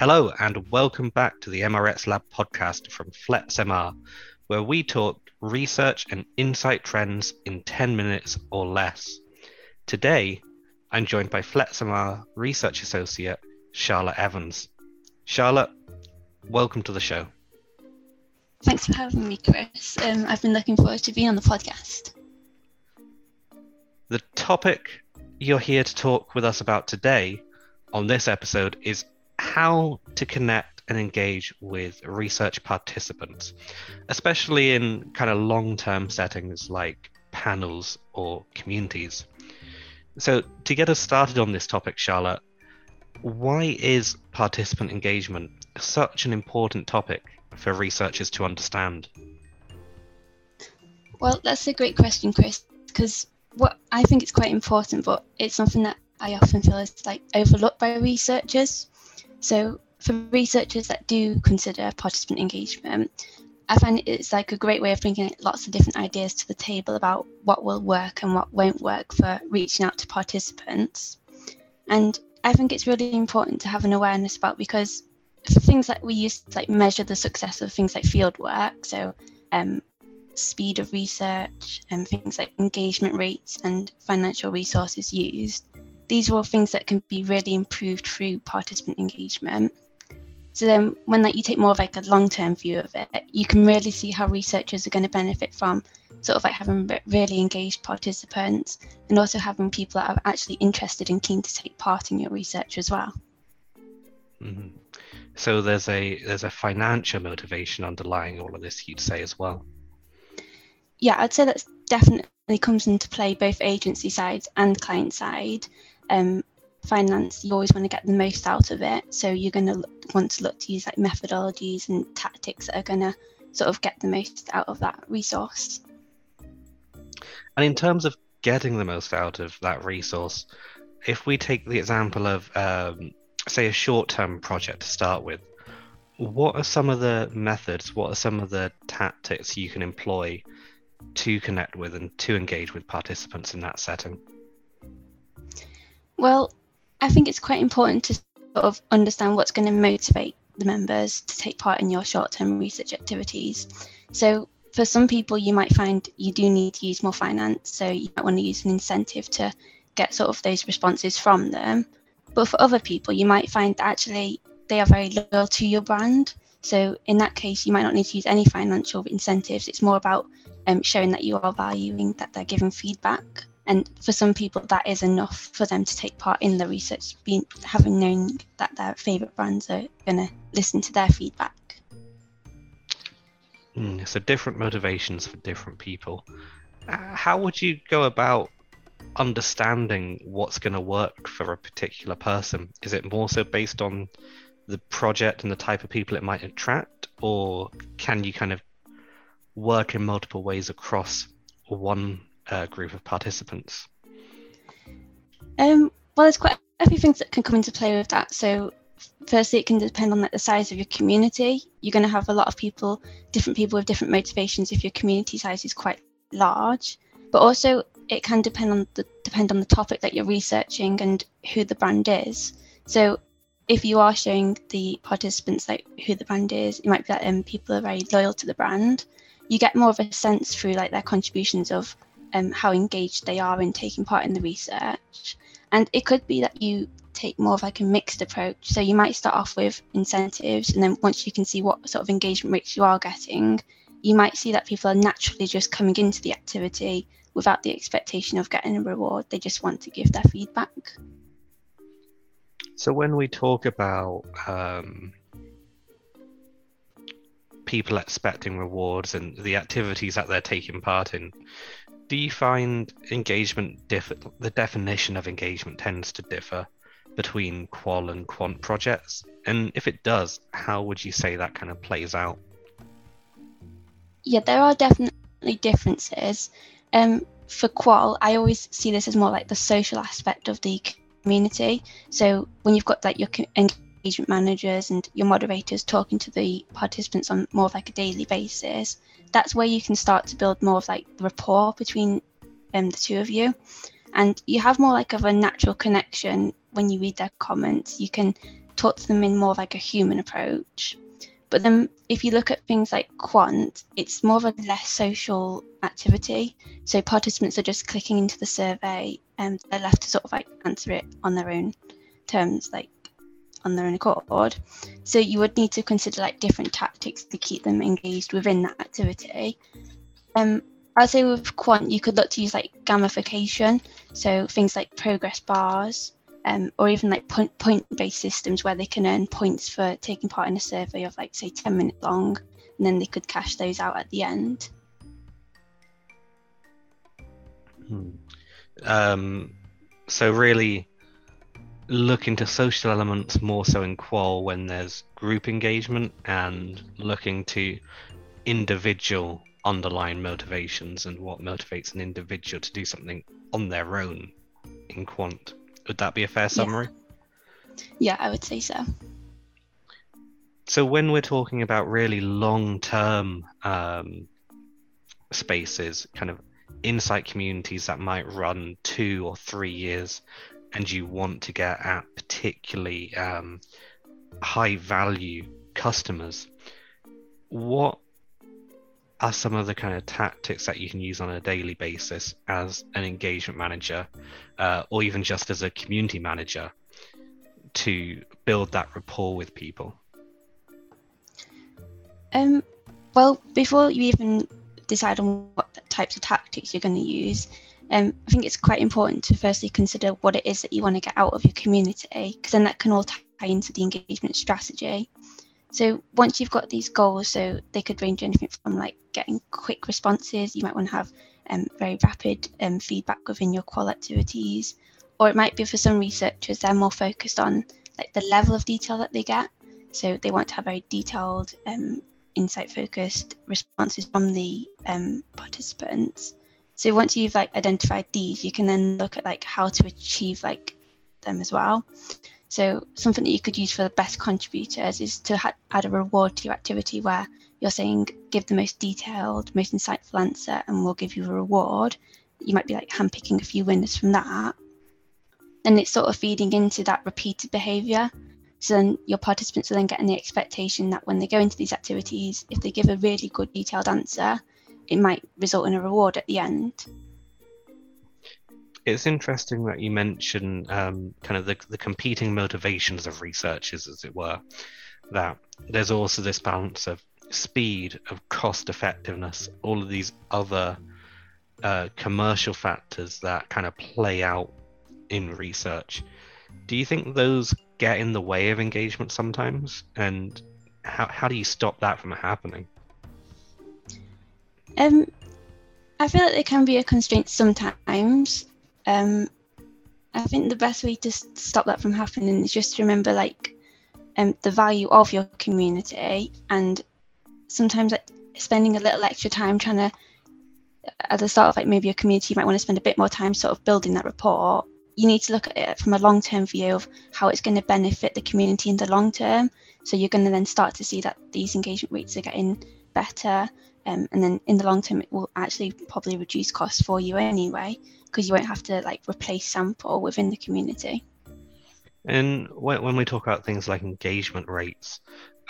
Hello, and welcome back to the MRX Lab podcast from FlexMR, where we talk research and insight trends in 10 minutes or less. Today, I'm joined by FlexMR Research Associate Charlotte Evans. Charlotte, welcome to the show. Thanks for having me, Chris. Um, I've been looking forward to being on the podcast. The topic you're here to talk with us about today on this episode is how to connect and engage with research participants, especially in kind of long term settings like panels or communities. So, to get us started on this topic, Charlotte, why is participant engagement such an important topic for researchers to understand? Well, that's a great question, Chris, because what I think it's quite important, but it's something that I often feel is like overlooked by researchers. So for researchers that do consider participant engagement, I find it's like a great way of bringing lots of different ideas to the table about what will work and what won't work for reaching out to participants. And I think it's really important to have an awareness about because things like we use to like measure the success of things like field work, so um, speed of research and things like engagement rates and financial resources used, these are all things that can be really improved through participant engagement. So then when like you take more of like a long-term view of it, you can really see how researchers are going to benefit from sort of like having really engaged participants and also having people that are actually interested and keen to take part in your research as well. Mm-hmm. So there's a there's a financial motivation underlying all of this, you'd say as well. Yeah, I'd say that definitely comes into play both agency side and client side um, finance, you always want to get the most out of it. So you're going to want to look to use like methodologies and tactics that are going to sort of get the most out of that resource. And in terms of getting the most out of that resource, if we take the example of, um, say, a short term project to start with, what are some of the methods, what are some of the tactics you can employ to connect with and to engage with participants in that setting? Well, I think it's quite important to sort of understand what's going to motivate the members to take part in your short term research activities. So, for some people, you might find you do need to use more finance, so you might want to use an incentive to get sort of those responses from them. But for other people, you might find that actually they are very loyal to your brand. So, in that case, you might not need to use any financial incentives. It's more about um, showing that you are valuing that they're giving feedback and for some people that is enough for them to take part in the research being having known that their favorite brands are going to listen to their feedback. Mm, so different motivations for different people. Uh, how would you go about understanding what's going to work for a particular person? Is it more so based on the project and the type of people it might attract or can you kind of work in multiple ways across one uh, group of participants? Um, well, there's quite a few things that can come into play with that. So, firstly, it can depend on like, the size of your community. You're going to have a lot of people, different people with different motivations if your community size is quite large. But also, it can depend on the depend on the topic that you're researching and who the brand is. So, if you are showing the participants like who the brand is, it might be that um, people are very loyal to the brand. You get more of a sense through like their contributions of um, how engaged they are in taking part in the research. And it could be that you take more of like a mixed approach. So you might start off with incentives, and then once you can see what sort of engagement rates you are getting, you might see that people are naturally just coming into the activity without the expectation of getting a reward. They just want to give their feedback. So when we talk about um, people expecting rewards and the activities that they're taking part in, do you find engagement differ? The definition of engagement tends to differ between qual and quant projects, and if it does, how would you say that kind of plays out? Yeah, there are definitely differences. Um, for qual, I always see this as more like the social aspect of the community. So when you've got like your engagement managers and your moderators talking to the participants on more of like a daily basis, that's where you can start to build more of like the rapport between um, the two of you and you have more like of a natural connection when you read their comments you can talk to them in more of like a human approach. But then if you look at things like quant, it's more of a less social activity. So participants are just clicking into the survey and they're left to sort of like answer it on their own terms, like on their own accord. So you would need to consider like different tactics to keep them engaged within that activity. Um, I'd say with quant, you could look to use like gamification, so things like progress bars, um, or even like point point based systems where they can earn points for taking part in a survey of like say 10 minutes long, and then they could cash those out at the end. Hmm. Um, so really look into social elements more so in qual when there's group engagement and looking to individual underlying motivations and what motivates an individual to do something on their own in quant. Would that be a fair summary? Yeah, yeah I would say so. So when we're talking about really long-term um, spaces, kind of insight communities that might run two or three years, and you want to get at particularly um, high value customers, what are some of the kind of tactics that you can use on a daily basis as an engagement manager uh, or even just as a community manager to build that rapport with people? Um, well, before you even decide on what types of tactics you're going to use, um, I think it's quite important to firstly consider what it is that you want to get out of your community, because then that can all tie into the engagement strategy. So once you've got these goals, so they could range anything from like getting quick responses, you might want to have um, very rapid um, feedback within your qual activities, or it might be for some researchers they're more focused on like the level of detail that they get. So they want to have very detailed, um, insight focused responses from the um, participants. So once you've like identified these, you can then look at like how to achieve like them as well. So something that you could use for the best contributors is to ha- add a reward to your activity where you're saying give the most detailed, most insightful answer, and we'll give you a reward. You might be like handpicking a few winners from that. And it's sort of feeding into that repeated behaviour. So then your participants are then getting the expectation that when they go into these activities, if they give a really good detailed answer, it might result in a reward at the end. It's interesting that you mention um, kind of the, the competing motivations of researchers, as it were. That there's also this balance of speed, of cost effectiveness, all of these other uh, commercial factors that kind of play out in research. Do you think those get in the way of engagement sometimes? And how, how do you stop that from happening? Um, I feel like they can be a constraint sometimes. Um, I think the best way to stop that from happening is just to remember like um, the value of your community and sometimes like spending a little extra time trying to at the start of like maybe a community you might want to spend a bit more time sort of building that rapport. You need to look at it from a long-term view of how it's going to benefit the community in the long term. So you're going to then start to see that these engagement rates are getting better um, and then in the long term it will actually probably reduce costs for you anyway because you won't have to like replace sample within the community. And when, when we talk about things like engagement rates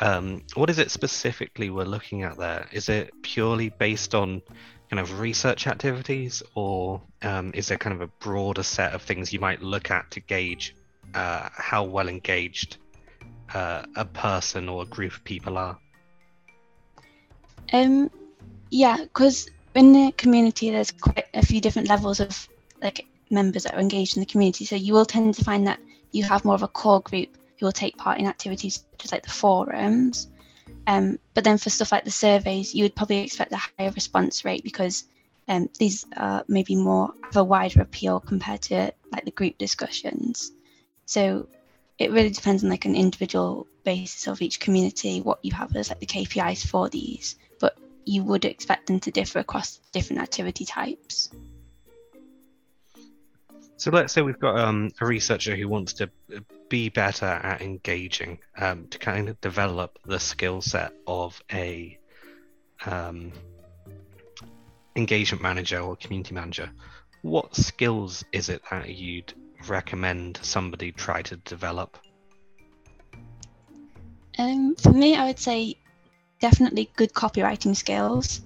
um, what is it specifically we're looking at there? Is it purely based on kind of research activities or um, is there kind of a broader set of things you might look at to gauge uh, how well engaged uh, a person or a group of people are? Um, yeah, because in the community, there's quite a few different levels of like members that are engaged in the community. So you will tend to find that you have more of a core group who will take part in activities just like the forums. Um, but then for stuff like the surveys, you would probably expect a higher response rate because um, these are maybe more of a wider appeal compared to like the group discussions. So it really depends on like an individual basis of each community what you have as like the KPIs for these you would expect them to differ across different activity types. So let's say we've got um, a researcher who wants to be better at engaging um, to kind of develop the skill set of a um, engagement manager or community manager. What skills is it that you'd recommend somebody try to develop? Um, for me, I would say definitely good copywriting skills.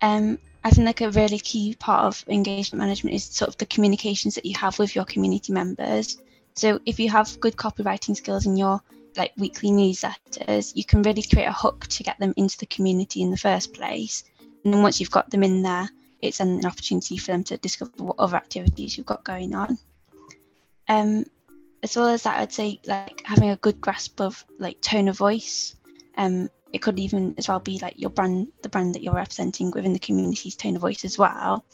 Um, I think like a really key part of engagement management is sort of the communications that you have with your community members. So if you have good copywriting skills in your like weekly newsletters, you can really create a hook to get them into the community in the first place. And then once you've got them in there, it's an opportunity for them to discover what other activities you've got going on. Um, as well as that, I'd say like having a good grasp of like tone of voice. Um, it could even as well be like your brand, the brand that you're representing within the community's tone of voice as well,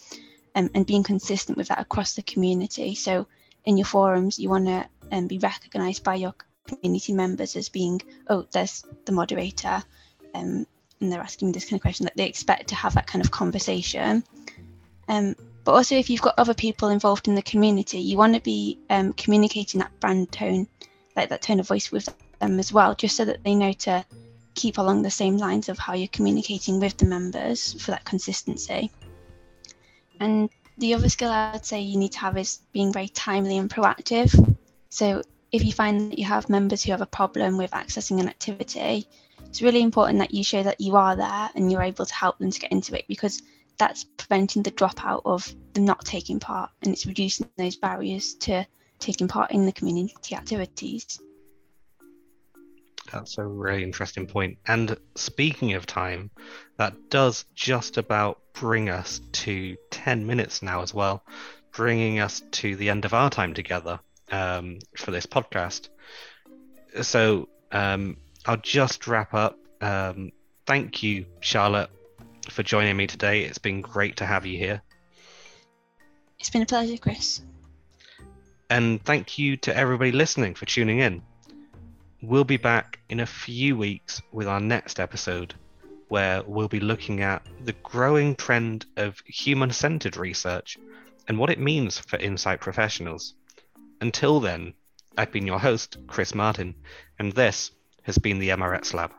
um, and being consistent with that across the community. So in your forums, you want to um, be recognised by your community members as being, oh, there's the moderator, um, and they're asking this kind of question that they expect to have that kind of conversation. Um, but also, if you've got other people involved in the community, you want to be um, communicating that brand tone, like that tone of voice with them as well, just so that they know to keep along the same lines of how you're communicating with the members for that consistency. And the other skill I'd say you need to have is being very timely and proactive. So if you find that you have members who have a problem with accessing an activity, it's really important that you show that you are there and you're able to help them to get into it because that's preventing the dropout of them not taking part and it's reducing those barriers to taking part in the community activities. That's a really interesting point. And speaking of time, that does just about bring us to 10 minutes now as well, bringing us to the end of our time together um, for this podcast. So um, I'll just wrap up. Um, thank you, Charlotte, for joining me today. It's been great to have you here. It's been a pleasure, Chris. And thank you to everybody listening for tuning in. We'll be back in a few weeks with our next episode, where we'll be looking at the growing trend of human centered research and what it means for insight professionals. Until then, I've been your host, Chris Martin, and this has been the MRX Lab.